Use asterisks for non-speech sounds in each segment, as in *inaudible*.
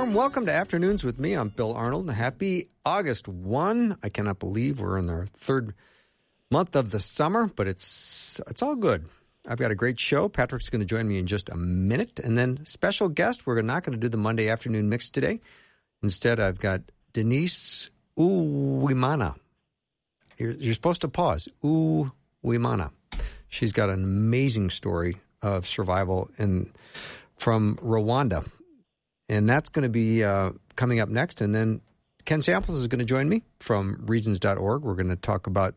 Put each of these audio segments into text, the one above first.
Warm welcome to Afternoons with me. I'm Bill Arnold. Happy August 1. I cannot believe we're in our third month of the summer, but it's it's all good. I've got a great show. Patrick's going to join me in just a minute. And then special guest, we're not going to do the Monday afternoon mix today. Instead, I've got Denise Uwimana. You're, you're supposed to pause. Uwimana. She's got an amazing story of survival in from Rwanda and that's going to be uh, coming up next. And then Ken Samples is going to join me from Reasons.org. We're going to talk about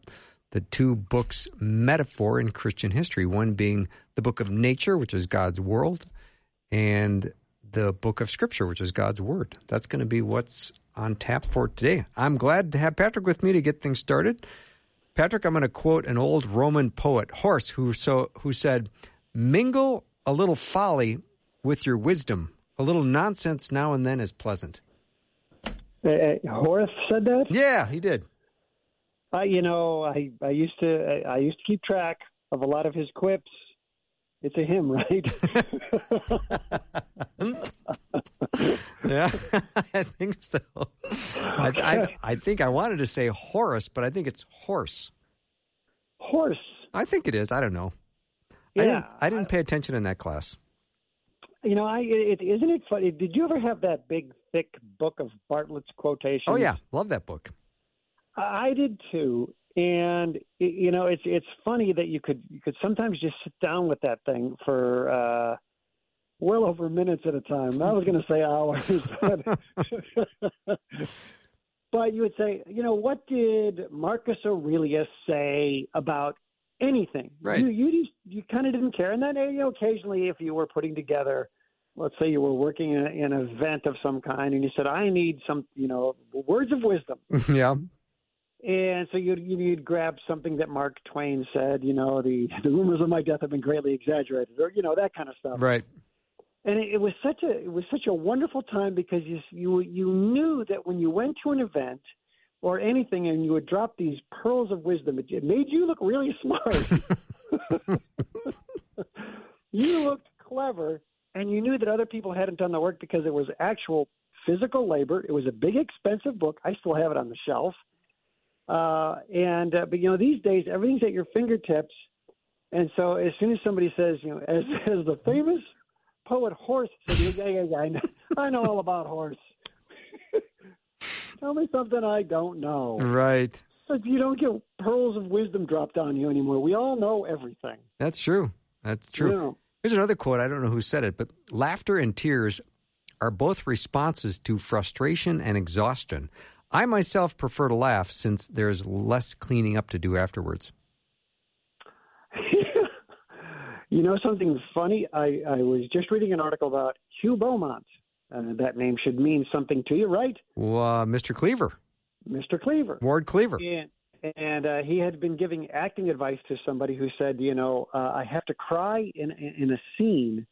the two books metaphor in Christian history. One being the book of nature, which is God's world, and the book of Scripture, which is God's word. That's going to be what's on tap for today. I'm glad to have Patrick with me to get things started. Patrick, I'm going to quote an old Roman poet, Horace, who so who said, "Mingle a little folly with your wisdom." A little nonsense now and then is pleasant. Uh, Horace said that. Yeah, he did. Uh, you know, I I used to I, I used to keep track of a lot of his quips. It's a him, *laughs* right? *laughs* yeah, *laughs* I think so. I, I, I think I wanted to say Horace, but I think it's horse. Horse. I think it is. I don't know. Yeah, I didn't. I didn't pay attention in that class. You know, I it, isn't it funny? Did you ever have that big, thick book of Bartlett's quotations? Oh yeah, love that book. I did too, and you know, it's it's funny that you could you could sometimes just sit down with that thing for uh, well over minutes at a time. I was going to say hours, *laughs* but, *laughs* but you would say, you know, what did Marcus Aurelius say about anything. Right. You you just you kind of didn't care, and then you know occasionally if you were putting together, let's say you were working in, in an event of some kind, and you said I need some you know words of wisdom. *laughs* yeah. And so you'd you'd grab something that Mark Twain said, you know, the the rumors of my death have been greatly exaggerated, or you know that kind of stuff. Right. And it, it was such a it was such a wonderful time because you you you knew that when you went to an event or anything and you would drop these pearls of wisdom, it, it made you look really *laughs* smart. *laughs* you looked clever, and you knew that other people hadn't done the work because it was actual physical labor. It was a big, expensive book. I still have it on the shelf. Uh, and uh, but you know these days everything's at your fingertips, and so as soon as somebody says, you know, as, *laughs* as the famous poet Horace said, yeah, yeah, yeah, I know, I know all about Horace. Tell me something I don't know. Right. You don't get pearls of wisdom dropped on you anymore. We all know everything. That's true. That's true. Yeah. Here's another quote. I don't know who said it, but laughter and tears are both responses to frustration and exhaustion. I myself prefer to laugh since there's less cleaning up to do afterwards. *laughs* you know something funny? I, I was just reading an article about Hugh Beaumont. Uh, that name should mean something to you, right? Well, uh, Mr. Cleaver. Mr. Cleaver. Ward Cleaver. And, and uh, he had been giving acting advice to somebody who said, you know, uh, I have to cry in in a scene.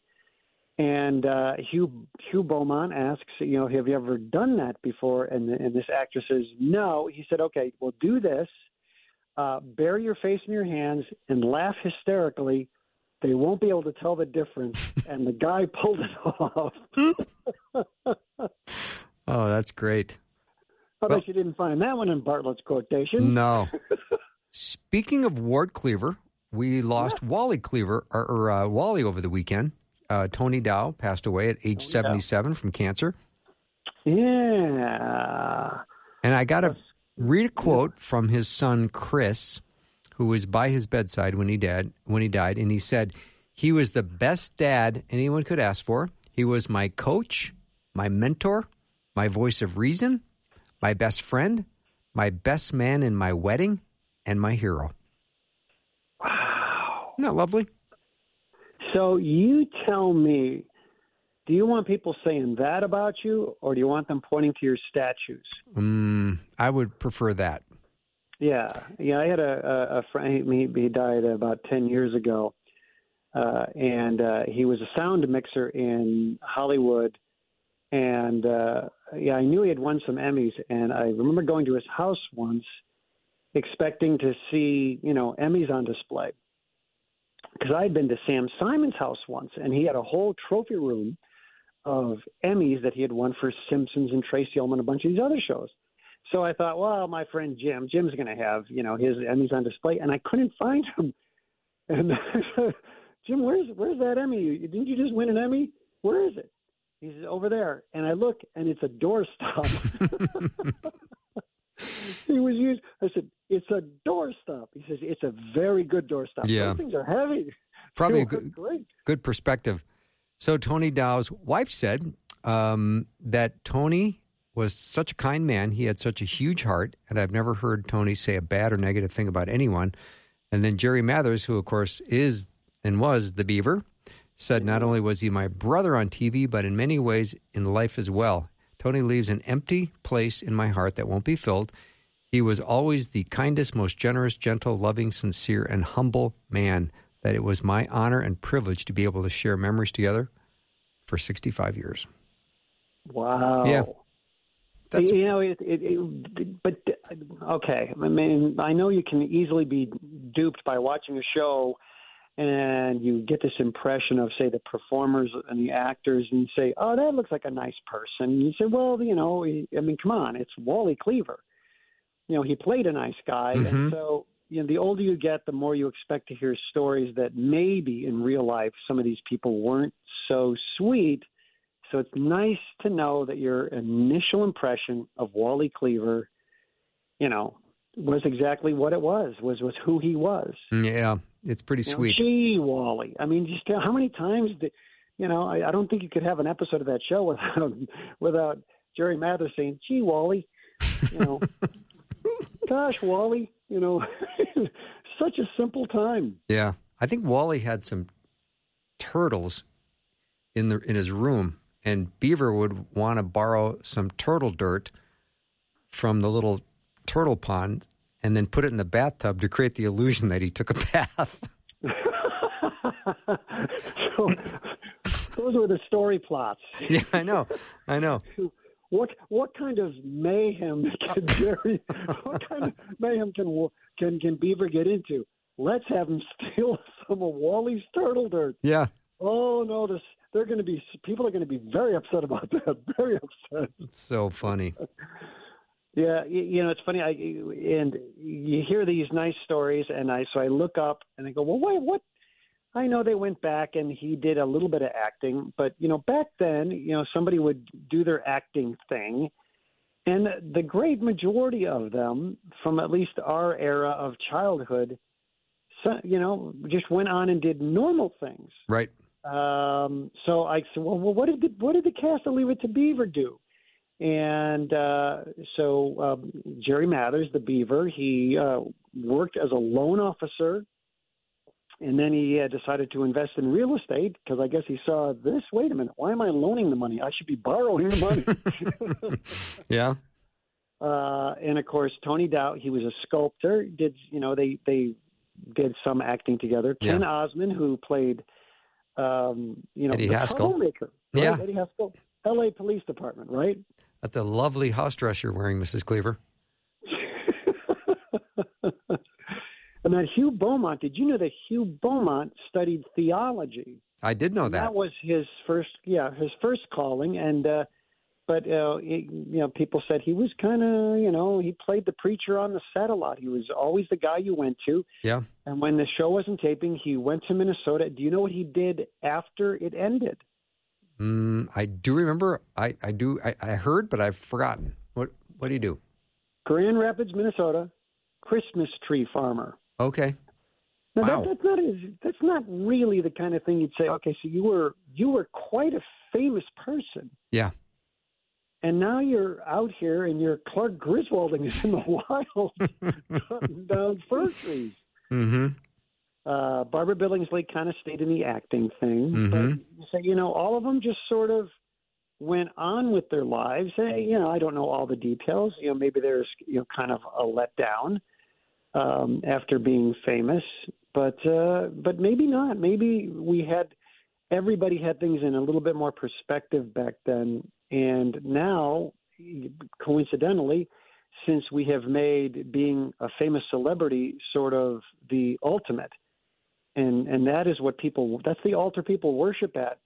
And uh, Hugh Hugh Beaumont asks, you know, have you ever done that before? And and this actress says, no. He said, okay, well, do this. Uh, bury your face in your hands and laugh hysterically. They won't be able to tell the difference. *laughs* and the guy pulled it off. *laughs* Oh, that's great. I Well- bet you didn't find that one in Bartlett's quotation. No. *laughs* Speaking of Ward Cleaver, we lost Wally Cleaver, or, or uh, Wally over the weekend. Uh, Tony Dow passed away at age Tony Dow. 77 from cancer. Yeah. And I got to read a quote from his son Chris, who was by his bedside when he died. When he died, and he said, "He was the best dad anyone could ask for. He was my coach, my mentor, my voice of reason, my best friend, my best man in my wedding, and my hero." Wow. Isn't that lovely? So you tell me, do you want people saying that about you, or do you want them pointing to your statues? Mm, I would prefer that. Yeah, yeah. I had a, a, a friend. He, he died about ten years ago, uh, and uh, he was a sound mixer in Hollywood. And uh, yeah, I knew he had won some Emmys, and I remember going to his house once, expecting to see you know Emmys on display. Because I had been to Sam Simon's house once, and he had a whole trophy room of Emmys that he had won for Simpsons and Tracey Ullman, a bunch of these other shows. So I thought, well, my friend Jim, Jim's going to have you know his Emmys on display, and I couldn't find him. *laughs* And I *laughs* said, Jim, where's where's that Emmy? Didn't you just win an Emmy? Where is it? He says, over there, and I look, and it's a doorstop. *laughs* he was used. I said, "It's a doorstop." He says, "It's a very good doorstop." Yeah. Those things are heavy. Probably a good, great. good perspective. So Tony Dow's wife said um, that Tony was such a kind man. He had such a huge heart, and I've never heard Tony say a bad or negative thing about anyone. And then Jerry Mathers, who of course is and was the Beaver, said not only was he my brother on TV, but in many ways in life as well. Tony leaves an empty place in my heart that won't be filled. He was always the kindest, most generous, gentle, loving, sincere, and humble man that it was my honor and privilege to be able to share memories together for 65 years. Wow. Yeah. That's- you know, it, it, it, but okay. I mean, I know you can easily be duped by watching a show, and you get this impression of, say, the performers and the actors, and say, "Oh, that looks like a nice person." And you say, "Well, you know, I mean, come on, it's Wally Cleaver. You know, he played a nice guy, Mhm. and so." You know, the older you get, the more you expect to hear stories that maybe in real life some of these people weren't so sweet. So it's nice to know that your initial impression of Wally Cleaver, you know, was exactly what it was. Was was who he was. Yeah, it's pretty You know, sweet. gee, Wally. I mean, just how many times did you know? I, I don't think you could have an episode of that show *laughs* without without Jerry Mathers saying, "Gee, Wally," you know. *laughs* Gosh, Wally, you know, *laughs* such a simple time. Yeah, I think Wally had some turtles in the in his room, and Beaver would want to borrow some turtle dirt from the little turtle pond, and then put it in the bathtub to create the illusion that he took a *laughs* bath. so those were the story plots. yeah, I know, I know. What what kind of mayhem can *laughs* Jerry? What kind of mayhem can can can Beaver get into? Let's have him *laughs* steal some of Wally's turtle dirt. Yeah, Oh no, this they're going to be people are going to be very upset about *laughs* that. Very upset. it's so funny. Yeah, you, you know it's funny. I and you hear these nice stories, and I so I look up and I go, well, wait, what? I know they went back and he did a little bit of acting, but you know back then, you know somebody would do their acting thing, and the great majority of them, from at least our era of childhood, so, you know, just went on and did normal things. Right. Um, so I said, well, well, what did the, what did the cast of Leave It to Beaver do? And uh, so um, Jerry Mathers, the Beaver, he uh, worked as a loan officer, and then he uh, decided to invest in real estate because I guess he saw this. Wait a minute, why am I loaning the money? I should be borrowing the money. *laughs* Yeah. uh, and of course, Tony Dow, he was a sculptor. Did you know they they did some acting together? Yeah. Ken Osmond, who played, um, you know, Eddie the Haskell. troublemaker, right? Yeah. Eddie Haskell, L.A. Police Department, right? That's a lovely house dress you're wearing, Mrs. Cleaver. *laughs* and that Hugh Beaumont. Did you know that Hugh Beaumont studied theology? I did know that. that. was his first, yeah, his first calling, and. uh but uh, it, you know, people said he was kind of, you know, he played the preacher on the set a lot. He was always the guy you went to. Yeah. And when the show wasn't taping, he went to Minnesota. Do you know what he did after it ended? Mm, I do remember. I, I do. I, I heard, but I've forgotten. What What do you do? Grand Rapids, Minnesota, Christmas tree farmer. Okay. Now Wow. that, that's not as, that's not really the kind of thing you'd say. Okay, so you were you were quite a famous person, Yeah. And now you're out here and you're Clark Griswolding is in the *laughs* wild cutting *laughs* down fir trees. Mm-hmm. Uh, Barbara Billingsley kind of stayed in the acting thing. Mhm. But you you know, all of them just sort of went on with their lives. Hey, you know, I don't know all the details. You know, maybe there's you know kind of a letdown um, after being famous, but uh, but maybe not. Maybe we had everybody had things in a little bit more perspective back then, and now, coincidentally, since we have made being a famous celebrity sort of the ultimate, and and that is what people that's the altar people worship at.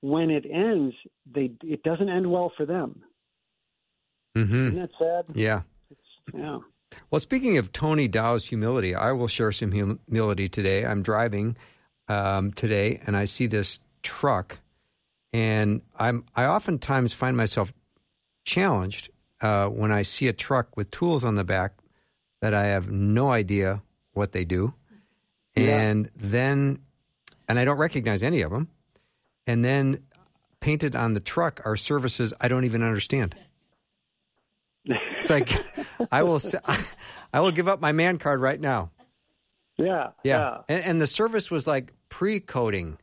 When it ends, they it doesn't end well for them. hmm Isn't that sad? Yeah. Yeah. Well, speaking of Tony Dow's humility, I will share some humility today. I'm driving um, today, and I see this truck, and I'm I oftentimes find myself challenged uh, when I see a truck with tools on the back that I have no idea what they do, Yeah. and then and I don't recognize any of them, and then painted on the truck are services I don't even understand. *laughs* It's like I will *laughs* I will give up my man card right now. Yeah. Yeah, And, and the service was like pre-coding.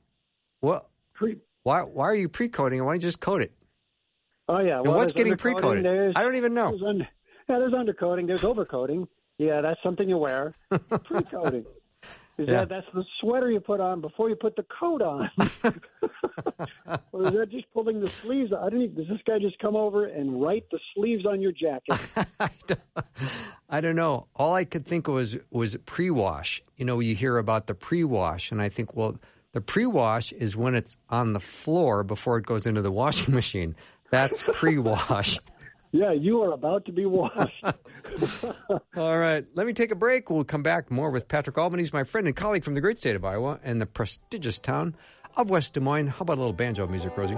What? Pre- Why? Why are you pre-coding? Why don't you just code it? oh yeah. And Well, what's getting pre-coded? I don't even know. There's under, yeah, there's undercoating. There's overcoating. Yeah, that's something you wear. *laughs* Pre-coating. Is Yeah. that that's the sweater you put on before you put the coat on? *laughs* or is that just pulling the sleeves? I don't. Does this guy just come over and write the sleeves on your jacket? *laughs* I don't, I don't know. All I could think was was pre-wash. You know, you hear about the pre-wash, and I think, well, the pre-wash is when it's on the floor before it goes into the washing *laughs* machine. That's pre-wash. *laughs* yeah, you are about to be washed. *laughs* All right, let me take a break. We'll come back more with Patrick Albanese, my friend and colleague from the great state of Iowa and the prestigious town of West Des Moines. How about a little banjo music, Rosie?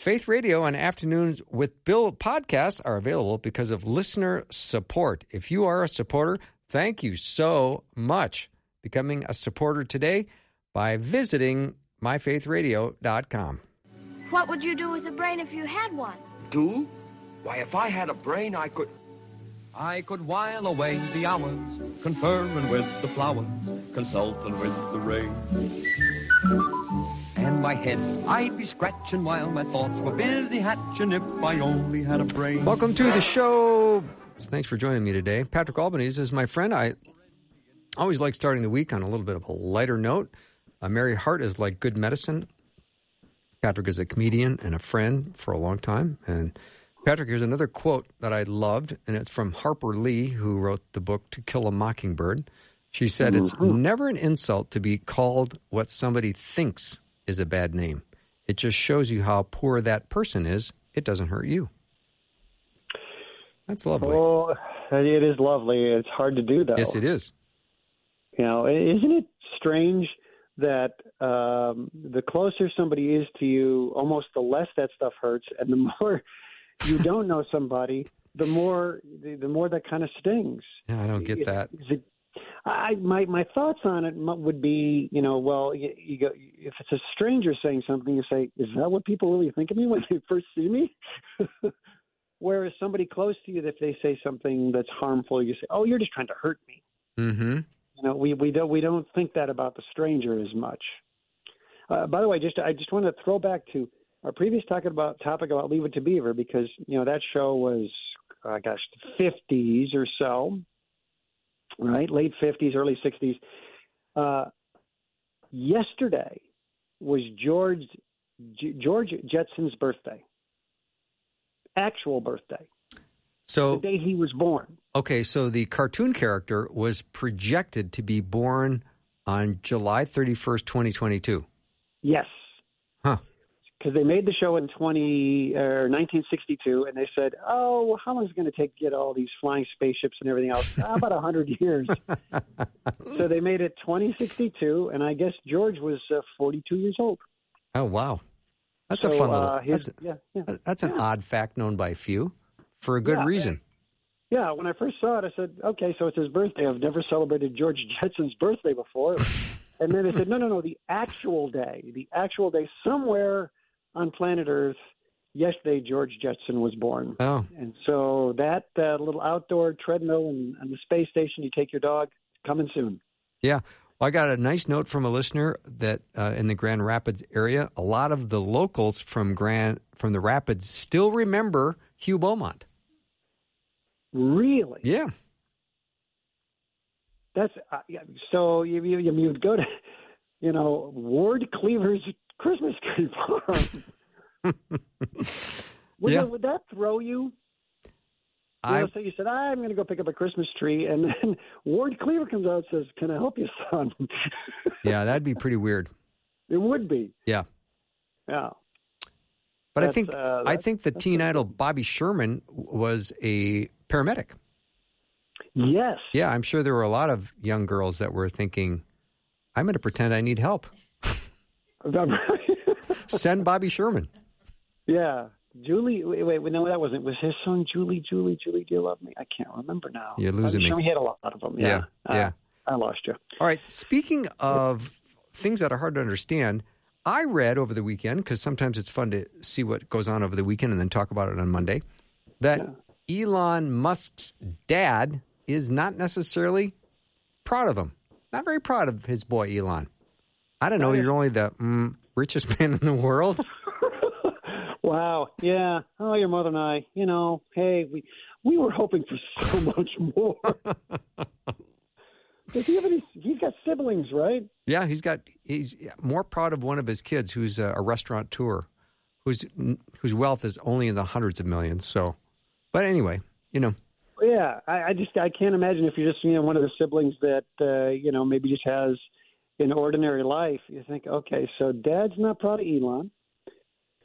Faith Radio and Afternoons with Bill podcasts are available because of listener support. If you are a supporter, thank you so much. Becoming a supporter today by visiting myfaithradio.com. What would you do with a brain if you had one? Do? Why, if I had a brain, I could. I could while away the hours, conferring with the flowers, consulting with the rain. And my head I'd be scratching while my thoughts were busy hatching if I only had a brain. Welcome to the show. Thanks for joining me today. Patrick Albanese is my friend. I always like starting the week on a little bit of a lighter note. A merry heart is like good medicine. Patrick is a comedian and a friend for a long time. And Patrick, here's another quote that I loved, and it's from Harper Lee, who wrote the book To Kill a Mockingbird. She said, It's mm-hmm. never an insult to be called what somebody thinks is a bad name. It just shows you how poor that person is. It doesn't hurt you. That's lovely. oh, it is lovely. It's hard to do though. yes, it is. You know, isn't it strange that um, the closer somebody is to you, almost the less that stuff hurts, and the *laughs* more you don't know somebody, the more the, the more that kind of stings. Yeah, I don't get that. Is it, I my my thoughts on it would be, you know, well, you, you go if it's a stranger saying something, you say, is that what people really think of me when they *laughs* first see me? *laughs* Whereas somebody close to you, if they say something that's harmful, you say, oh, you're just trying to hurt me. Mm-hmm. You know, we we don't we don't think that about the stranger as much. Uh, by the way, just I just want to throw back to our previous talk about topic about Leave It to Beaver because you know that show was, uh, gosh, fifties or so, right? Late fifties, early sixties. Uh, yesterday was George G- George Jetson's birthday, actual birthday, So the day he was born. okay, so the cartoon character was projected to be born on July 31st, 2022. Yes. Because they made the show in 20 or 1962, and they said, "Oh, how long is it going to take to get all these flying spaceships and everything else? "Ah, About 100 years." *laughs* so they made it 2062, and I guess George was uh, 42 years old. Oh, wow. That's So, a fun little. uh, his- that's, yeah, yeah. that's an odd fact known by few for a good Yeah, reason. Yeah, when I first saw it, I said, "Okay, so it's his birthday. I've never celebrated George Jetson's birthday before." *laughs* and then they said, "No, no, no, the actual day, the actual day, somewhere on planet Earth, yesterday George Jetson was born. Oh, And so that uh, little outdoor treadmill and, and the space station, you take your dog, coming soon. yeah. Well, I got a nice note from a listener that uh, in the Grand Rapids area, a lot of the locals from Grand from the Rapids still remember Hugh Beaumont. Really? Yeah, That's uh, so you, you you would go to, you know, Ward Cleaver's Christmas tree farm. *laughs* would, Yeah. that, would that throw you? You I know, so you said, I'm going to go pick up a Christmas tree, and then Ward Cleaver comes out and says, "Can I help you, son?" *laughs* yeah, that'd be pretty weird. it would be. Yeah. Yeah. But I think uh, I think the teen idol Bobby Sherman was a paramedic. Yes. Yeah, I'm sure there were a lot of young girls that were thinking, "I'm going to pretend I need help." *laughs* Send Bobby Sherman. yeah. Julie, wait, wait, no, that wasn't. Was his song Julie, Julie, Julie, do you love me? I can't remember now. You're losing I'm me. he had a lot of them. Yeah, Yeah. Uh, yeah. I lost you. All right. Speaking of things that are hard to understand, I read over the weekend because sometimes it's fun to see what goes on over the weekend and then talk about it on Monday. That Elon Musk's dad is not necessarily proud of him. Not very proud of his boy Elon. I don't know. You're only the mm, richest *laughs* man in the world. *laughs* Wow. Yeah. Oh, your mother and I. You know, hey, we we were hoping for so *laughs* much more. Does he have any? He's got siblings, right? Yeah, he's got. He's more proud of one of his kids, who's a, a restaurateur, whose whose wealth is only in the hundreds of millions. So, but anyway, you know, Yeah. I, I just I can't imagine if you're just you know one of the siblings that uh, you know maybe just has an ordinary life. You think, okay, so Dad's not proud of Elon.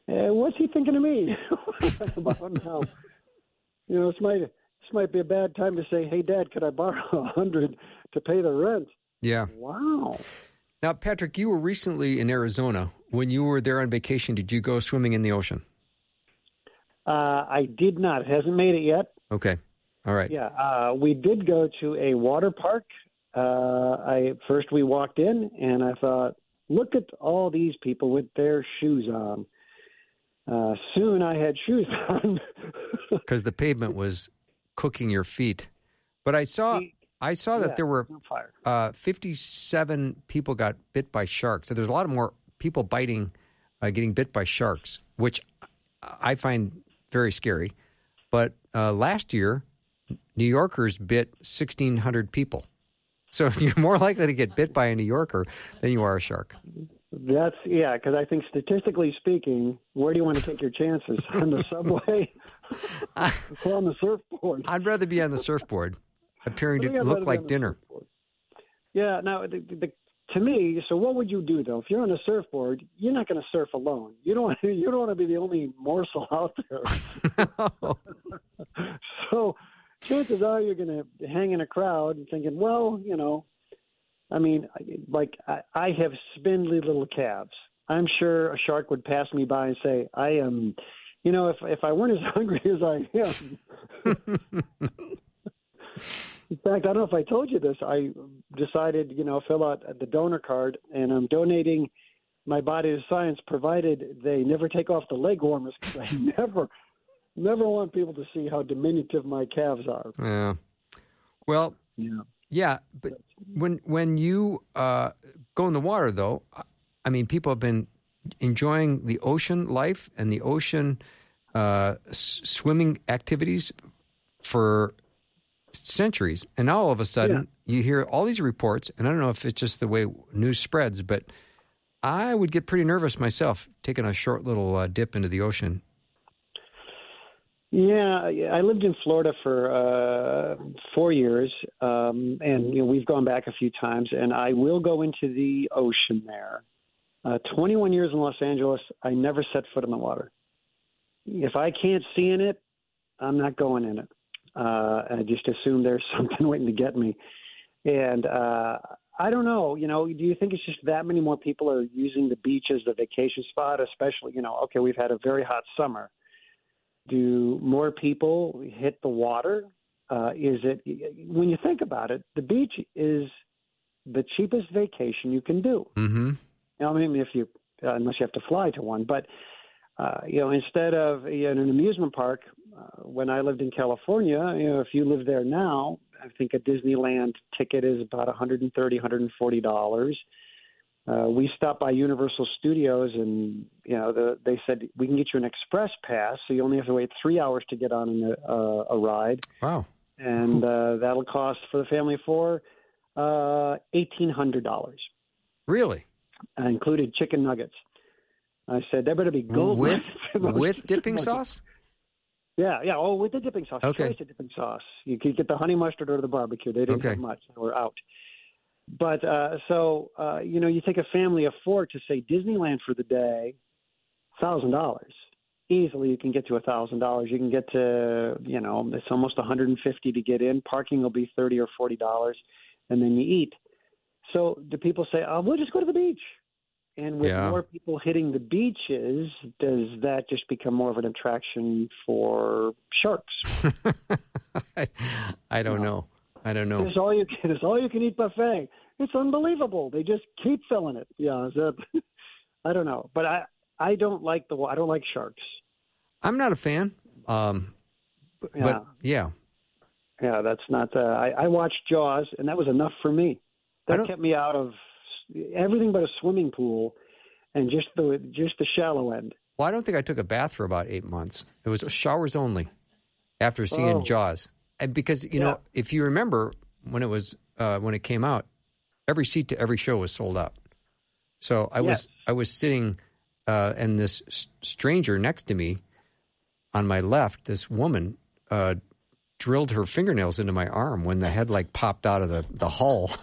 Uh, what's he thinking of me? *laughs* About now. You know, this might this might be a bad time to say, "Hey, Dad, could I borrow a hundred to pay the rent?" yeah. Wow. Now, Patrick, you were recently in Arizona. When you were there on vacation, did you go swimming in the ocean? Uh, I did not. It hasn't made it yet. Okay. All right. Yeah, uh, we did go to a water park. Uh, I first we walked in and I thought, look at all these people with their shoes on. Uh, soon I had shoes *laughs* on. Because the pavement was cooking your feet. But I saw, I saw that Yeah, there were uh, 57 people got bit by sharks. So there's a lot more people biting, uh, getting bit by sharks, which I find very scary. But uh, last year, New Yorkers bit 1,600 people. So *laughs* you're more likely to get bit by a New Yorker than you are a shark. That's yeah, because I think statistically speaking, where do you want to take your chances *laughs* on the subway *laughs* or on the surfboard? I'd rather be on the surfboard, appearing to look like dinner. Yeah. Now, the, the, to me, so what would you do though? If you're on a surfboard, you're not going to surf alone. You don't. Want, you don't want to be the only morsel out there. so, chances are you're going to hang in a crowd and thinking, well, you know, I mean, like I, I have spindly little calves. I'm sure a shark would pass me by and say, I am. You know, if if I weren't as *laughs* hungry as I am, *laughs* in fact, I don't know if I told you this. I decided, you know, fill out the donor card, and I'm donating my body to science, provided they never take off the leg warmers, because I *laughs* never, never want people to see how diminutive my calves are. Yeah. Well, Yeah. yeah, but when when you uh, go in the water, though, I- mean, people have been enjoying the ocean life and the ocean uh, s- swimming activities for centuries, and now all of a sudden you hear all these reports, and I don't know if it's just the way news spreads, but I would get pretty nervous myself taking a short little uh, dip into the ocean. Yeah, I lived in Florida for uh, four years, um, and you know we've gone back a few times. And I will go into the ocean there. Uh, 21 years in Los Angeles, I never set foot in the water. If I can't see in it, I'm not going in it. Uh, I just assume there's *laughs* something waiting to get me. And uh, I don't know. You know, do you think it's just that many more people are using the beach as the vacation spot? Especially, you know, okay, we've had a very hot summer do more people hit the water? Uh, is it when you think about it, the beach is the cheapest vacation you can do. Mm-hmm. Now, I mean, if you uh, unless you have to fly to one, but uh, you know, instead of you know, in an amusement park, uh, when I lived in California, you know, if you live there now, I think a Disneyland ticket is about 130, 140 dollars. Uh, we stopped by Universal Studios, and you know, the, they said we can get you an express pass, so you only have to wait three hours to get on a, uh, a ride, Wow. and uh, that'll cost for the family of four uh, eighteen hundred dollars. Really? I included chicken nuggets. I said there better be gold with *laughs* with dipping sauce? Yeah, yeah. Oh, with the dipping sauce. Okay. Choice of dipping sauce. You could get the honey mustard or the barbecue. They didn't Okay. have much. They were out. But uh, so uh, you know, you take a family of four to say Disneyland for the day, thousand dollars. Easily, you can get to a thousand dollars. You can get to you know, it's almost 150 to get in. Parking will be thirty or forty dollars, and then you eat. So do people say, "Oh, we'll just go to the beach"? And with Yeah. more people hitting the beaches, does that just become more of an attraction for sharks? I, *laughs* I don't know. I don't know. It's all you can. *laughs* It's all you can eat buffet. It's unbelievable. They just keep filling it. Yeah, so, *laughs* I don't know, but I I don't like the I don't like sharks. I'm not a fan. Um, b- Yeah. but yeah, Yeah, that's not. Uh, I I watched Jaws, and that was enough for me. That kept me out of everything but a swimming pool, and just the just the shallow end. Well, I don't think I took a bath for about eight months. It was showers only after seeing Oh. Jaws, because you Yeah. know, if you remember when it was uh, when it came out, every seat to every show was sold out. So I was I was sitting, uh, and this stranger next to me, on my left, this woman uh, drilled her fingernails into my arm when the head like popped out of the the hull. *laughs*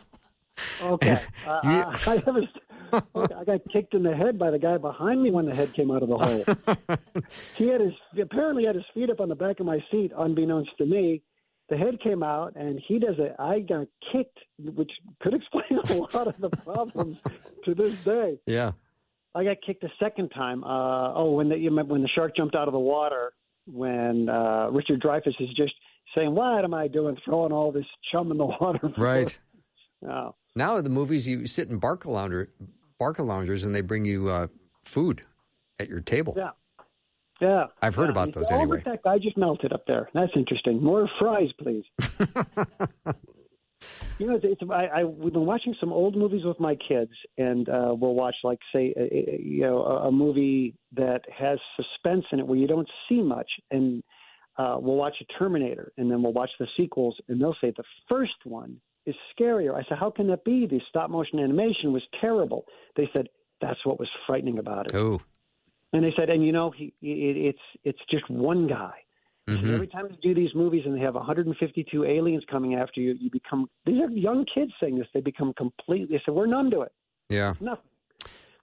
Okay, uh, You- *laughs* I, I, haven't- okay, I got kicked in the head by the guy behind me when the head came out of the hole. *laughs* he had his apparently had his feet up on the back of my seat, unbeknownst to me. The head came out, and he does it. I got kicked, which could *laughs* explain a lot of the problems to this day. yeah, I got kicked a second time. Uh, oh, when the you remember when the shark jumped out of the water, when uh, Richard Dreyfuss is just saying, "What am I doing, throwing all this chum in the *laughs* water?" for?" right. *laughs* Oh. Now in the movies, you sit in barca lounger, barca loungers, and they bring you uh, food at your table. Yeah. Yeah. I've heard Yeah. about those said, "Oh, anyway." guy just melted up there. That's interesting. More fries, please. *laughs* you know, it's, it's, I, I, we've been watching some old movies with my kids, and uh, we'll watch, like, say, a, a- you know, a, a movie that has suspense in it where you don't see much, and uh, we'll watch a Terminator, and then we'll watch the sequels, and they'll say the first one is scarier. I said, how can that be? The stop motion animation was terrible. They said that's what was frightening about it. Oh, And they said, and you know, he, it, it's it's just one guy. So mhm. every time you do these movies and they have 152 aliens coming after you, you become. These are young kids saying this. They become completely. They said, we're numb to it. yeah, Nothing.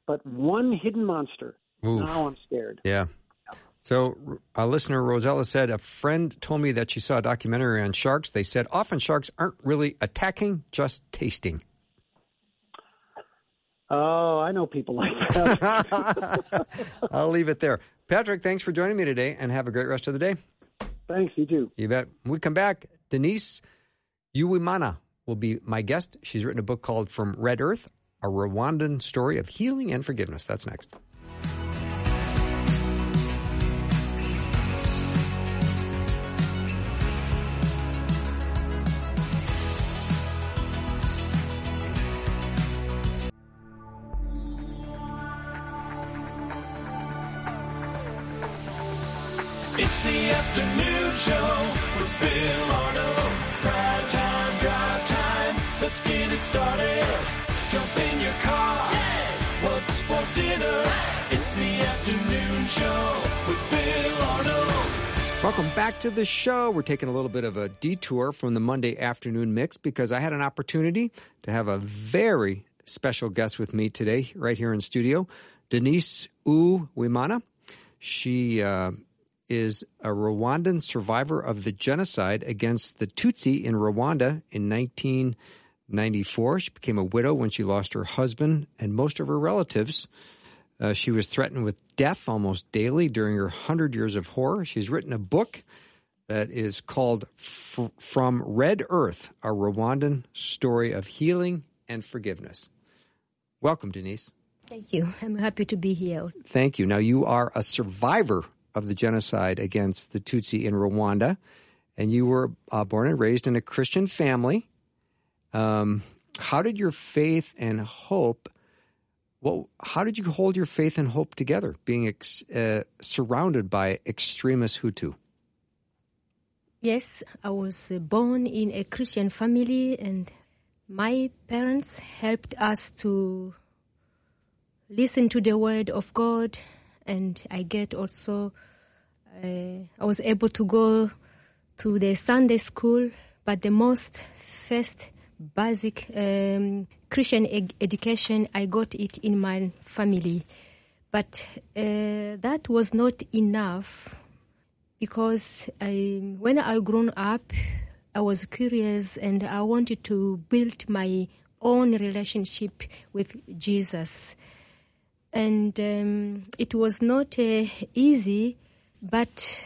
But one hidden monster. Oof. Now I'm scared. yeah. So a listener, Rosella, said a friend told me that she saw a documentary on sharks. They said often sharks aren't really attacking, just tasting. Oh, I know people like that. *laughs* I'll leave it there. Patrick, thanks for joining me today, and have a great rest of the day. Thanks. You too. You bet. When we come back, Denise Uwimana will be my guest. She's written a book called From Red Earth, a Rwandan story of healing and forgiveness. That's next. Let's get it started. Jump in your car. What's for dinner? It's the afternoon show with Bill Arnold. Welcome back to the show. We're taking a little bit of a detour from the Monday afternoon mix because I had an opportunity to have a very special guest with me today, right here in studio, Denise Uwimana. She uh, is a Rwandan survivor of the genocide against the Tutsi in Rwanda in 1994. She became a widow when she lost her husband and most of her relatives. Uh, she was threatened with death almost daily during her 100 years of horror. She's written a book that is called F- From Red Earth, a Rwandan story of healing and forgiveness. Welcome, Denise. Thank you. I'm happy to be here. Thank you. Now, you are a survivor of the genocide against the Tutsi in Rwanda, and you were uh, born and raised in a Christian family. Um, how did your faith and hope? How did you hold your faith and hope together, being ex- uh, surrounded by extremist Hutu? Yes, I was uh, born in a Christian family, and my parents helped us to listen to the word of God, and I get also, uh, I was able to go to the Sunday school, but the most first basic um, Christian ed- education, I got it in my family. But uh, that was not enough because I, when I grown up, I was curious and I wanted to build my own relationship with Jesus. And um, it was not uh, easy, but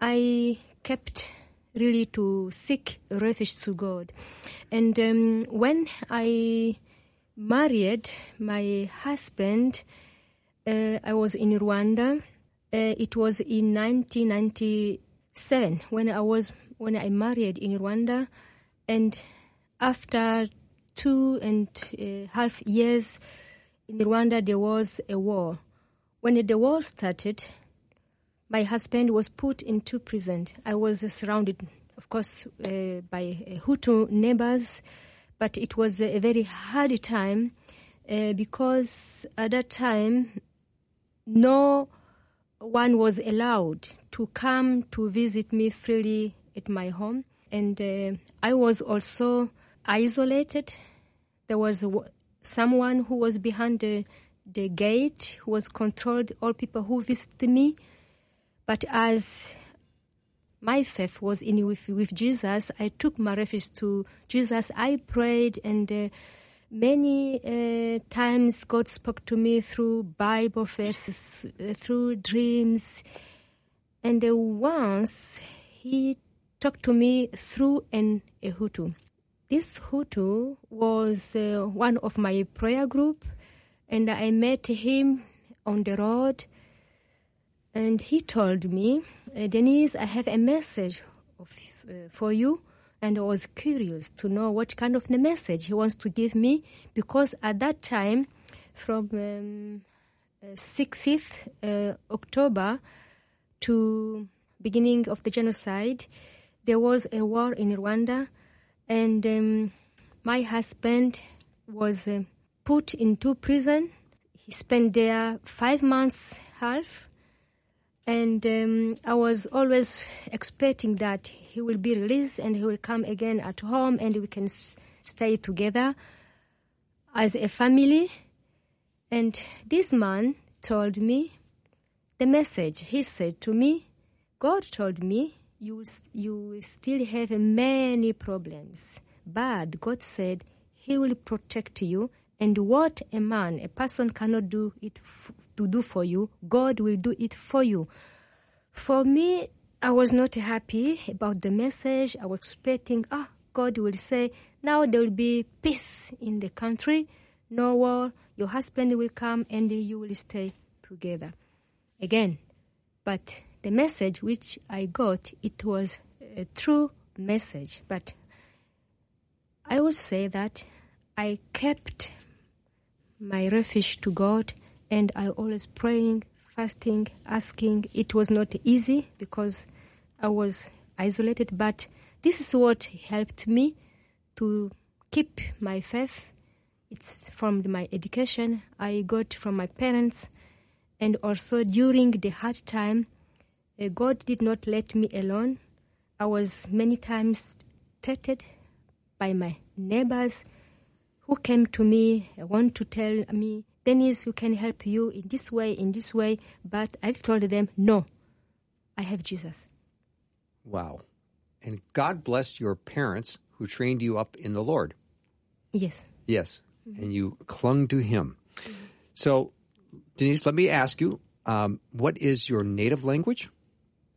I kept really to seek refuge to God. And um, when I married my husband, uh, I was in Rwanda. Uh, it was in 1997 when I was when I married in Rwanda, and after two and a half years in Rwanda, there was a war. When the war started, my husband was put into prison. I was surrounded, of course, uh, by uh, Hutu neighbors, but it was a very hard time uh, because at that time, no one was allowed to come to visit me freely at my home. And uh, I was also isolated. There was someone who was behind the, the gate who was controlled all people who visited me. But as my faith was in with, with Jesus, I took my refuge to Jesus. I prayed, and uh, many uh, times God spoke to me through Bible verses, uh, through dreams, and uh, once He talked to me through an a Hutu. This Hutu was uh, one of my prayer group, and I met him on the road and he told me, uh, Denise, I have a message of, uh, for you. And I was curious to know what kind of the message he wants to give me because at that time, from um, uh, 6th uh, October to beginning of the genocide, there was a war in Rwanda, and um, my husband was uh, put into prison. He spent there five months half and um, I was always expecting that he will be released and he will come again at home and we can s- stay together as a family. And this man told me the message. He said to me, God told me, you, you still have many problems, but God said He will protect you. And what a man, a person cannot do it f- to do for you, God will do it for you. For me, I was not happy about the message. I was expecting, ah, God will say, now there will be peace in the country, no war, your husband will come and you will stay together again. But the message which I got, it was a true message. But I would say that I kept my refuge to God and I always praying, fasting, asking. It was not easy because I was isolated, but this is what helped me to keep my faith. It's from my education I got from my parents, and also during the hard time, uh, God did not let me alone. I was many times treated by my neighbors who came to me, want to tell me, Dennis, we can help you in this way, in this way. But I told them, no, I have Jesus. Wow. And God blessed your parents who trained you up in the Lord. Yes. Yes. And you clung to Him. So, Denise, let me ask you um, what is your native language?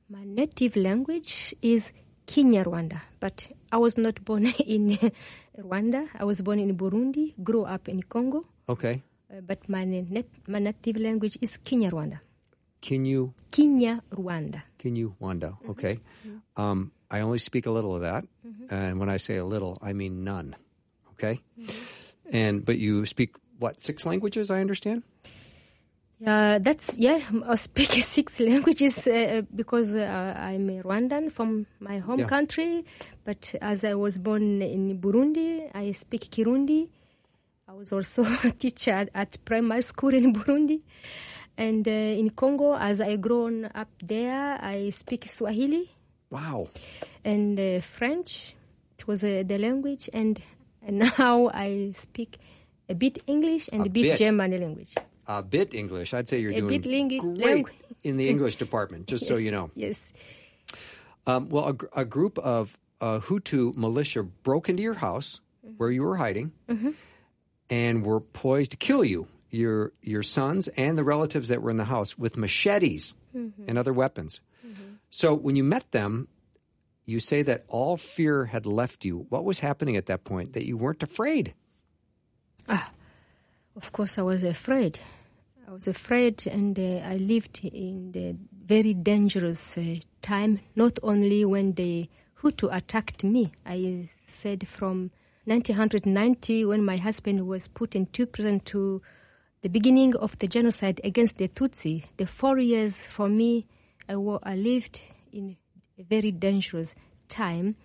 My native language is Kinyarwanda, but I was not born *laughs* in *laughs* Rwanda. I was born in Burundi, grew up in Congo. Okay. uh, but my, nat- my native language is Kinyarwanda. Kinyu, Kinyarwanda. Kinyu Wanda. Mm-hmm. Okay. Um, I only speak a little of that, and when I say a little, I mean none. Okay. Mm-hmm. And but you speak what six languages? I understand. Yeah, that's yeah. *laughs* I speak *laughs* six languages uh, because uh, I'm a Rwandan from my home Yeah. country. But as I was born in Burundi, I speak Kirundi. I was also *laughs* a teacher at, at primary school in Burundi, and uh, in Congo, as I grown up there, I speak Swahili Wow. and uh, French. It was uh, the language, and, and now I speak a bit English and A a, bit, bit. German language. A bit English. I'd say you're A doing bit lingu- great langu- in the English department. Just so *laughs* you know. Yes. Um, well, a, gr- a group of uh, Hutu militia broke into your house where you were hiding and were poised to kill you, your your sons, and the relatives that were in the house with machetes and other weapons. So when you met them, you say that all fear had left you. What was happening at that point that you weren't afraid? Ah, Of course, I was afraid. I was afraid, and uh, I lived in the very dangerous uh, time. Not only when the Hutu attacked me, I said from 1990, when my husband was put into prison, to the beginning of the genocide against the Tutsi. The four years for me, I, I lived in a very dangerous time.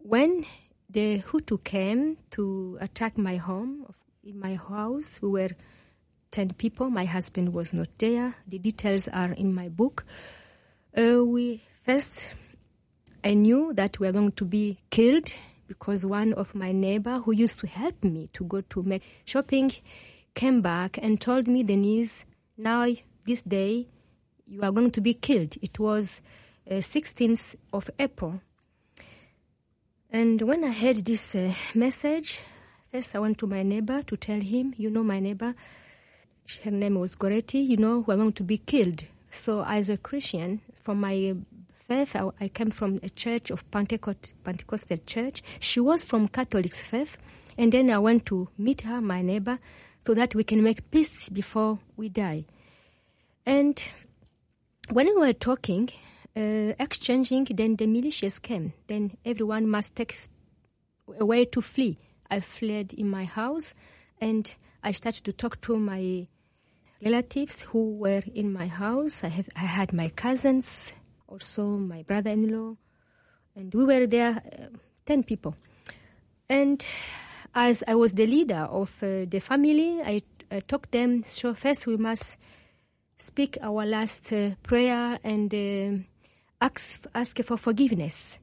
When the Hutu came to attack my home, in my house, we were 10 people. My husband was not there. The details are in my book. Uh, we first, I knew that we were going to be killed because one of my neighbor who used to help me to go to make shopping came back and told me, Denise, now this day you are going to be killed. It was uh, 16th of April. And when I heard this uh, message, first I went to my neighbor to tell him, you know, my neighbor, her name was Goretti, you know, we're going to be killed. So, as a Christian, from my faith, I, I came from a church of Pentecost, Pentecostal church. She was from Catholic faith. And then I went to meet her, my neighbor, so that we can make peace before we die. And when we were talking, uh, exchanging, then the militias came. Then everyone must take a way to flee. I fled in my house and I started to talk to my relatives who were in my house. I, have, I had my cousins, also my brother in law, and we were there, uh, 10 people. And as I was the leader of uh, the family, I, I told them, so first we must speak our last uh, prayer and uh, ask, ask for forgiveness.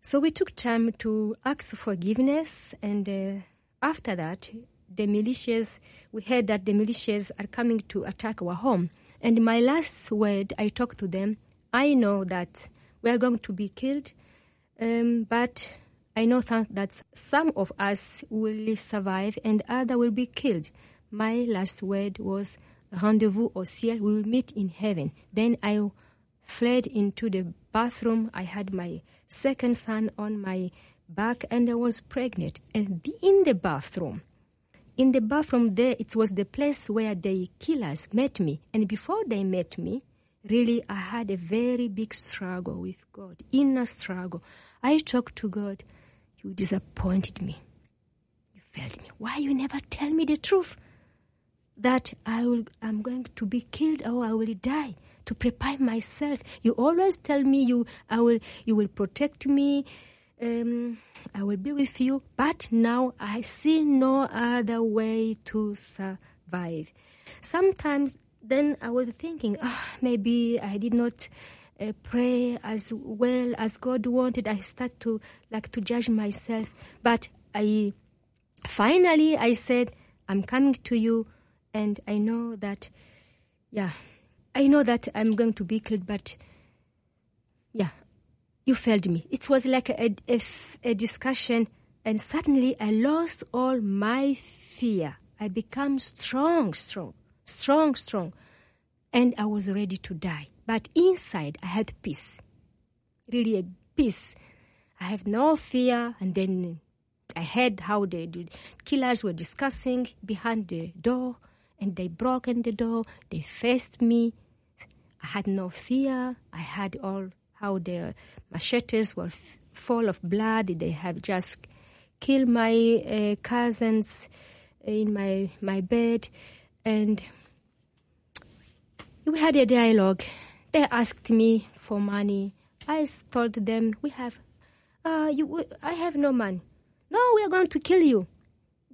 So we took time to ask forgiveness, and uh, after that, the militias, we heard that the militias are coming to attack our home. And my last word, I talked to them, I know that we are going to be killed, um, but I know th- that some of us will survive and other will be killed. My last word was rendezvous au ciel. We will meet in heaven. Then I fled into the bathroom. I had my second son on my back and I was pregnant. And in the bathroom, in the bathroom there, it was the place where the killers met me. And before they met me, really, I had a very big struggle with God, inner struggle. I talked to God. You disappointed me. You failed me. Why you never tell me the truth? That I will, I'm going to be killed or I will die. To prepare myself. You always tell me you, I will, you will protect me. Um, I will be with you. But now I see no other way to survive. Sometimes then I was thinking, ah, maybe I did not uh, pray as well as God wanted. I start to like to judge myself, but I finally I said, I'm coming to you, and I know that, yeah, I know that I'm going to be killed, but yeah, you failed me. It was like a, a, a- discussion, and suddenly I lost all my fear. I became strong, strong, strong, strong, and I was ready to die. But inside, I had peace, really a peace. I have no fear, and then I heard how the killers were discussing behind the door, and they broke in the door. They faced me. I had no fear. I had all how their machetes were f- full of blood. They have just killed my uh, cousins in my my bed, and we had a dialogue. They asked me for money. I told them we have, uh, you, I have no money. No, we are going to kill you.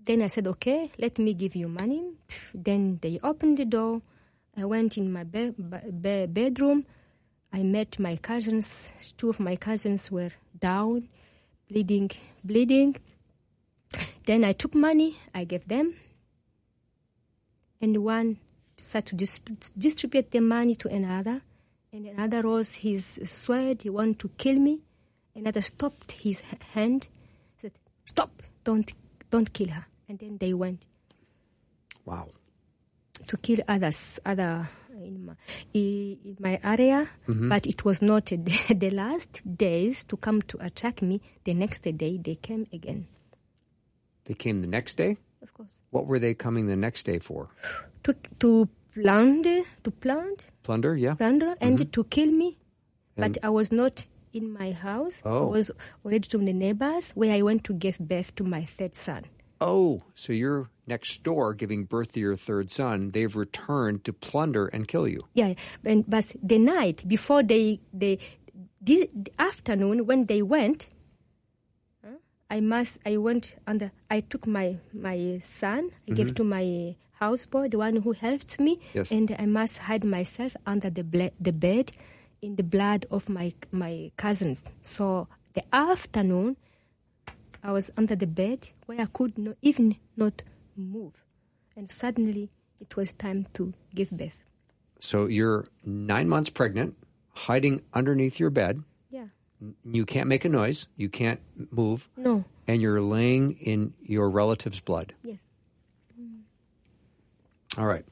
Then I said, okay, let me give you money. Then they opened the door. I went in my be- be- bedroom. I met my cousins. Two of my cousins were down, bleeding, bleeding. Then I took money. I gave them, and one started to dis- distribute the money to another. And another rose his sword. He wanted to kill me. Another stopped his hand. Said, "Stop! Don't, don't kill her." And then they went Wow. to kill others, other in my, in my area, mm-hmm. but it was not *laughs* the last days to come to attack me. The next day they came again, They came the next day. of course, What were they coming the next day for? to to plant, to plant, Plunder, yeah. plunder, and mm-hmm. to kill me. And- but I was not in my house. Oh. I was already to the neighbors where I went to give birth to my third son. Oh, so you're next door giving birth to your third son. They've returned to plunder and kill you. Yeah, and, but the night before they, they this the afternoon when they went, huh, I must I went under. I took my my son. I gave mm-hmm. to my houseboy, the one who helped me, Yes. and I must hide myself under the ble- the bed in the blood of my my cousins. So the afternoon, I was under the bed where I could not, even not move, and suddenly it was time to give birth. So you're nine months pregnant, hiding underneath your bed. Yeah. You can't make a noise. You can't move. No. And you're laying in your relative's blood. Yes. All right.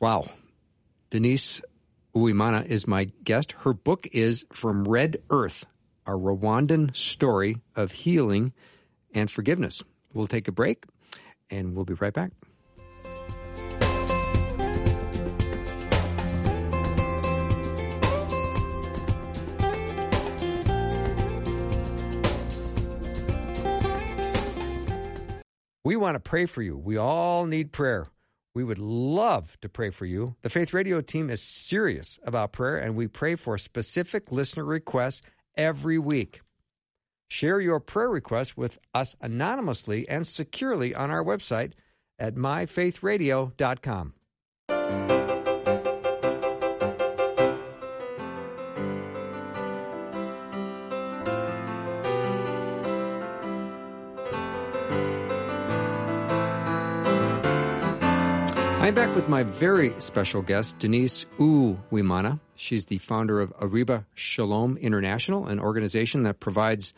Wow. Denise Uwimana is my guest. Her book is From Red Earth, a Rwandan story of healing and forgiveness. We'll take a break and we'll be right back. We want to pray for you. We all need prayer. We would love to pray for you. The Faith Radio team is serious about prayer, and we pray for specific listener requests every week. Share your prayer requests with us anonymously and securely on our website at myfaithradio.com. I'm back with my very special guest, Denise Uwimana. She's the founder of Ariba Shalom International, an organization that provides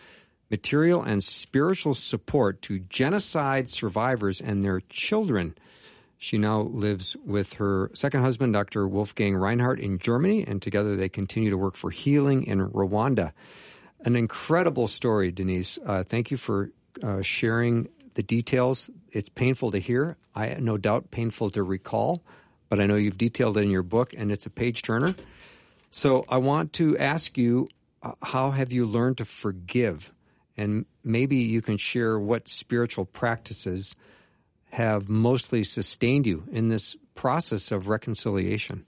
material and spiritual support to genocide survivors and their children. She now lives with her second husband, Dr. Wolfgang Reinhardt, in Germany, and together they continue to work for healing in Rwanda. An incredible story, Denise. Uh, thank you for uh, sharing the details. It's painful to hear. I no doubt painful to recall, but I know you've detailed it in your book, and it's a page turner. So I want to ask you, uh, how have you learned to forgive? And maybe you can share what spiritual practices have mostly sustained you in this process of reconciliation.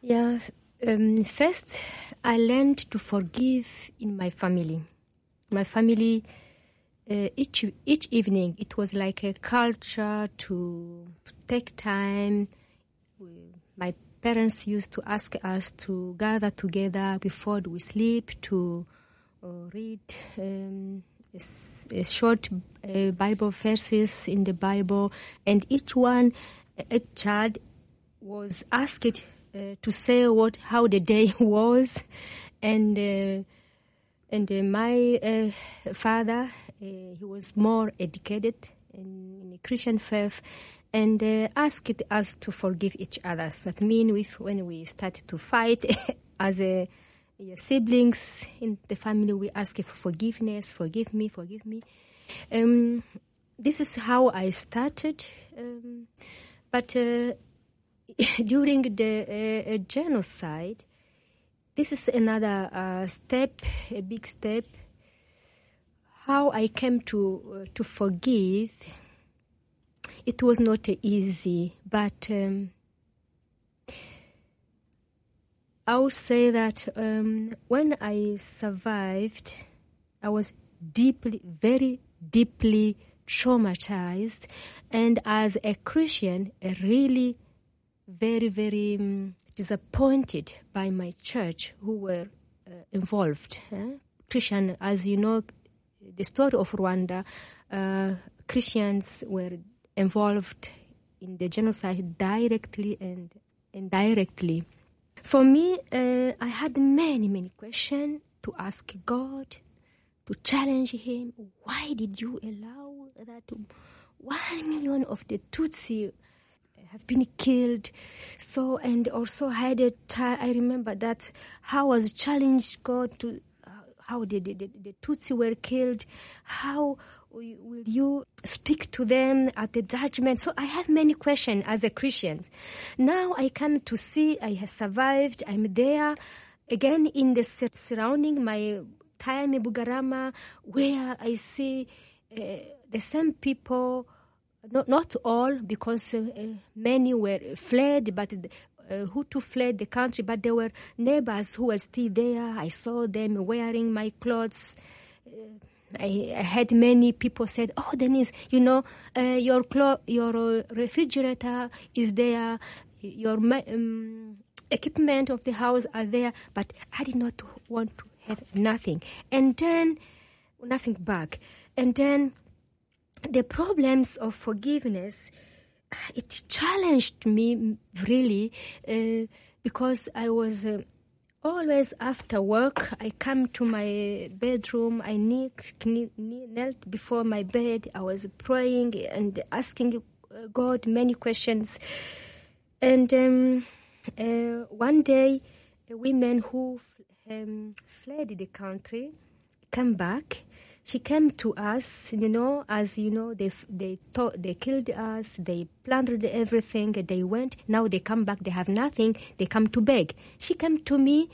Yeah. Um, first, I learned to forgive in my family. My family, uh, each each evening, it was like a culture to, to take time. My parents used to ask us to gather together before we sleep to uh, read um, a, a short uh, Bible verses in the Bible, and each one, a child was asked uh, to say what how the day *laughs* was, and uh, and uh, my uh, father uh, he was more educated in, in the Christian faith, and uh, asked us to forgive each other. So that means if when we started to fight *laughs* as a yeah, siblings in the family, we ask for forgiveness, forgive me, forgive me. Um, this is how I started. Um, but uh, *laughs* during the uh, uh, genocide, this is another uh, step, a big step. How I came to uh, to forgive. It was not easy, but um, I would say that um, when I survived, I was deeply, very deeply traumatized, and as a Christian, really very, very um, disappointed by my church who were uh, involved. eh? Christian, as you know, the story of Rwanda, uh, Christians were involved in the genocide directly and indirectly. For me, uh, I had many, many questions to ask God, to challenge Him. Why did you allow that one million of the Tutsi have been killed? So, and also had a time, I remember that how was challenged God to uh, how the, the, the Tutsi were killed, how will you speak to them at the judgment? So I have many questions as a Christian. Now I come to see I have survived. I'm there again in the surrounding my time in Bugarama, where I see uh, the same people. Not, not all, because uh, uh, many were fled, but uh, to fled the country, but there were neighbors who were still there. I saw them wearing my clothes. I, had many people said, "Oh, Denise, you know, uh, your clo- your refrigerator is there, your um, equipment of the house are there," but I did not want to have nothing, and then nothing back, and then the problems of forgiveness. It challenged me really uh, because I was. Uh, Always after work, I come to my bedroom. I knelt before my bed. I was praying and asking uh, God many questions. And um, uh, one day, a woman who um, fled the country came back. She came to us, you know, as you know, they they thought they killed us, they plundered everything, they went. Now they come back, they have nothing. They come to beg. She came to me,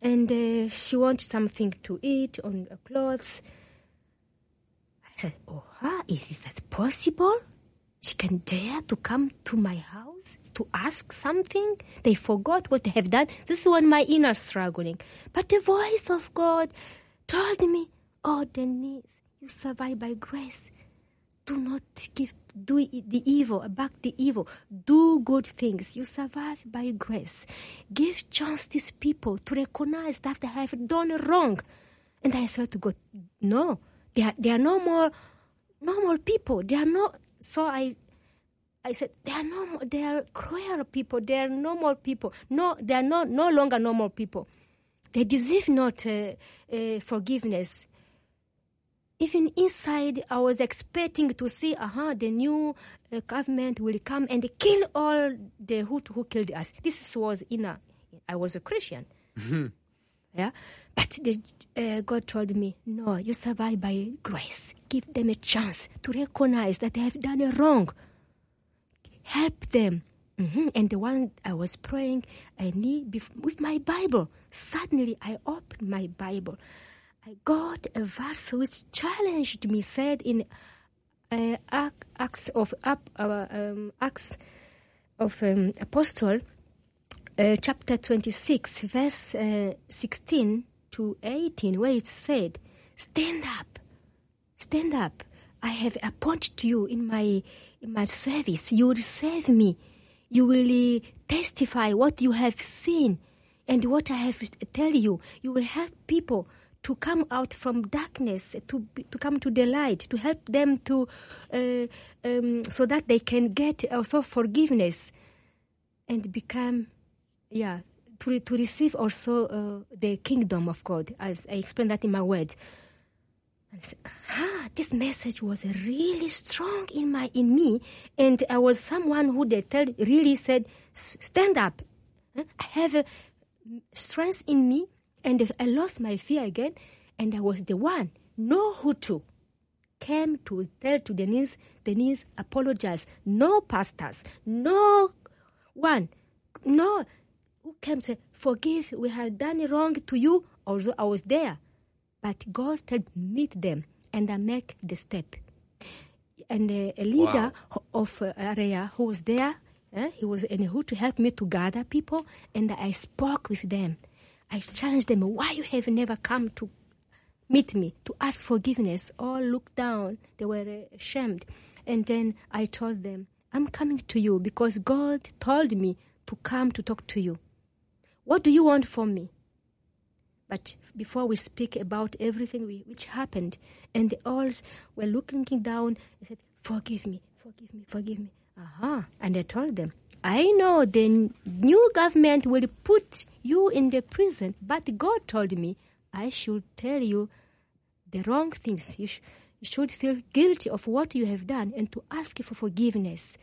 and uh, she wants something to eat on uh, clothes. I said, "Oh, is that possible? She can dare to come to my house to ask something? They forgot what they have done. This is my inner struggling. But the voice of God told me, Oh, Denise, you survive by grace. Do not give do the evil, back the evil. Do good things. You survive by grace. Give chance these people to recognize that they have done wrong. And I said to God, no, they are, they are no more normal people. They are not. So I I said, they are no, they are cruel people. They are normal people. No, they are no, no longer normal people. They deserve not uh, uh, forgiveness. Even inside, I was expecting to see, aha, the new uh, government will come and kill all the who, who killed us. This was in a, I was a Christian. Yeah, but the, uh, God told me, no, you survive by grace. Give them a chance to recognize that they have done a wrong help them. hmm And the one I was praying, I need bef- with my Bible. Suddenly, I opened my Bible. I got a verse which challenged me. Said in uh, Acts of uh, um, Acts of um, Apostle, uh, chapter twenty-six, verse uh, sixteen to eighteen, where it said, "Stand up, stand up. I have appointed you in my in my service. You will serve me. You will uh, testify what you have seen and what I have tell you. You will help people to come out from darkness to to come to the light. To help them to uh, um, so that they can get also forgiveness and become yeah to, to receive also uh, the kingdom of God as I explained that in my words. Ah, this message was really strong in my in me, and I was someone who they tell really said, stand up. I have a strength in me. And I lost my fear again, and I was the one. No Hutu came to tell to Denise, Denise, apologize. No pastors, no one, no who came to say, forgive, we have done wrong to you. Although I was there, but God said, meet them, and I make the step. And uh, a leader of uh, area who was there, eh, he was in who to help me to gather people, and I spoke with them. I challenged them, why you have never come to meet me to ask forgiveness. All looked down. They were ashamed. And then I told them, I'm coming to you because God told me to come to talk to you. What do you want from me? But before we speak about everything we, which happened, and they all were looking down and said, Forgive me, forgive me, forgive me. Aha. And I told them, I know the new government will put you in the prison, but God told me I should tell you the wrong things. You, sh- you should feel guilty of what you have done and to ask for forgiveness.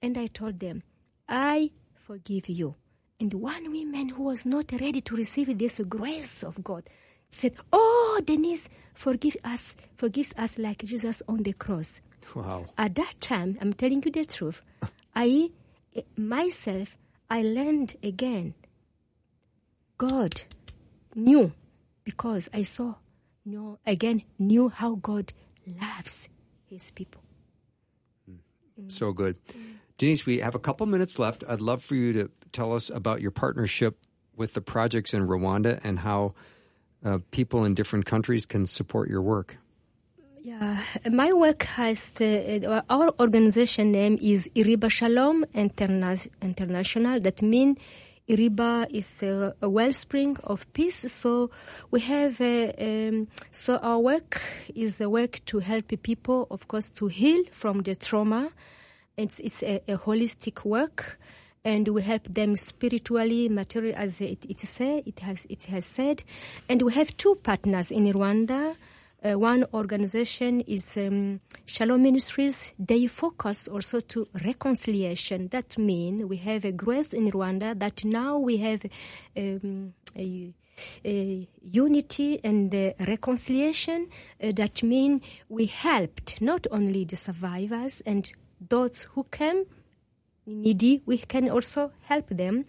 And I told them, I forgive you. And one woman who was not ready to receive this grace of God said, Oh, Denise, forgive us, forgives us like Jesus on the cross. Wow. At that time, I'm telling you the truth, I myself, I learned again. God knew because I saw, knew, again, knew how God loves his people. So good. Denise, we have a couple minutes left. I'd love for you to tell us about your partnership with the projects in Rwanda and how uh, people in different countries can support your work. Yeah, my work has the, our organization name is Iriba Shalom Interna- International. That means Iriba is a, a wellspring of peace. So we have a, um, so our work is a work to help people, of course, to heal from the trauma. It's it's a, a holistic work, and we help them spiritually, materially, as it, it say it has it has said, and we have two partners in Rwanda. Uh, one organization is um, Shalom Ministries. They focus also to reconciliation. That means we have a grace in Rwanda that now we have um, a, a unity and uh, reconciliation. Uh, that means we helped not only the survivors and those who came needy, we can also help them.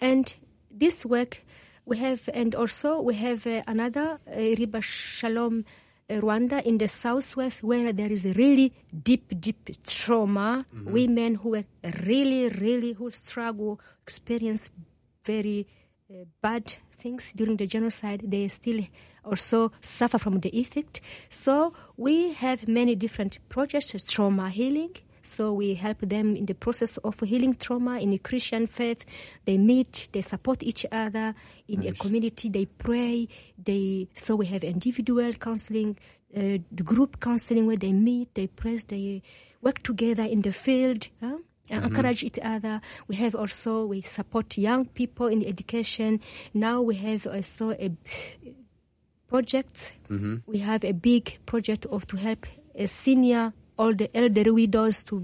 And this work we have, and also we have uh, another uh, Riba Shalom Rwanda in the southwest where there is really deep, deep trauma. Women who were really, really who struggle, experience very uh, bad things during the genocide. They still also suffer from the effect. So we have many different projects, trauma healing. So we help them in the process of healing trauma in the Christian faith. They meet, they support each other in a community. They pray. They so we have individual counseling, uh, the group counseling where they meet, they pray, they work together in the field. huh? and encourage each other. We have also we support young people in education. Now we have also a project. We have a big project of to help a senior, all the elderly widows to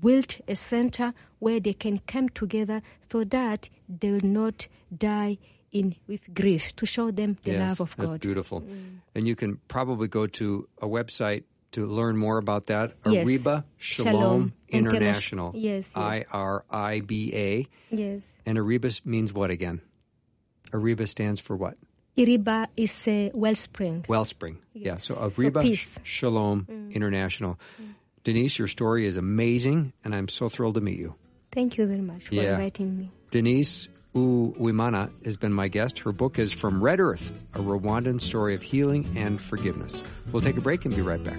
build a center where they can come together so that they will not die in with grief to show them the Yes, love of that's God. beautiful. Mm. And you can probably go to a website to learn more about that. Yes. Ariba Shalom, Shalom International. International. Yes, yes. I R I B A. Yes. And Ariba means what again? Ariba stands for what? Iriba is a wellspring. Wellspring. Yeah. Yes, So for Ariba peace. Mm. Shalom International. Denise, your story is amazing, and I'm so thrilled to meet you. Thank you very much for Yeah. inviting me. Denise Uwimana has been my guest. Her book is From Red Earth, a Rwandan story of healing and forgiveness. We'll take a break and be right back.